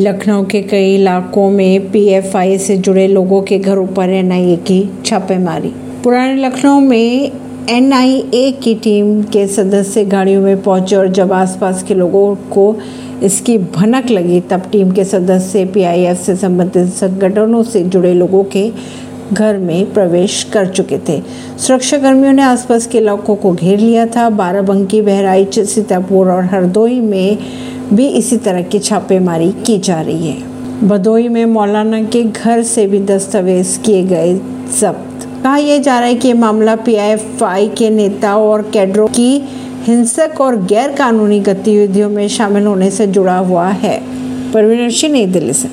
लखनऊ के कई इलाकों में पीएफआई से जुड़े लोगों के घरों पर एनआईए की छापेमारी। पुराने लखनऊ में एनआईए की टीम के सदस्य गाड़ियों में पहुँचे और जब आसपास के लोगों को इसकी भनक लगी, तब टीम के सदस्य पीआईएफ से संबंधित संगठनों से जुड़े लोगों के घर में प्रवेश कर चुके थे। सुरक्षा कर्मियों ने आसपास के इलाकों को घेर लिया था। बाराबंकी, बहराइच, सीतापुर और हरदोई में भी इसी तरह की छापेमारी की जा रही है। भदोई में मौलाना के घर से भी दस्तावेज़ किए गए जब्त। कहा यह जा रहा है कि मामला पीआईएफआई के नेता और कैडरों की हिंसक और गैर कानूनी गतिविधियों में शामिल होने से जुड़ा हुआ है। परवीन सिंह, नई दिल्ली से।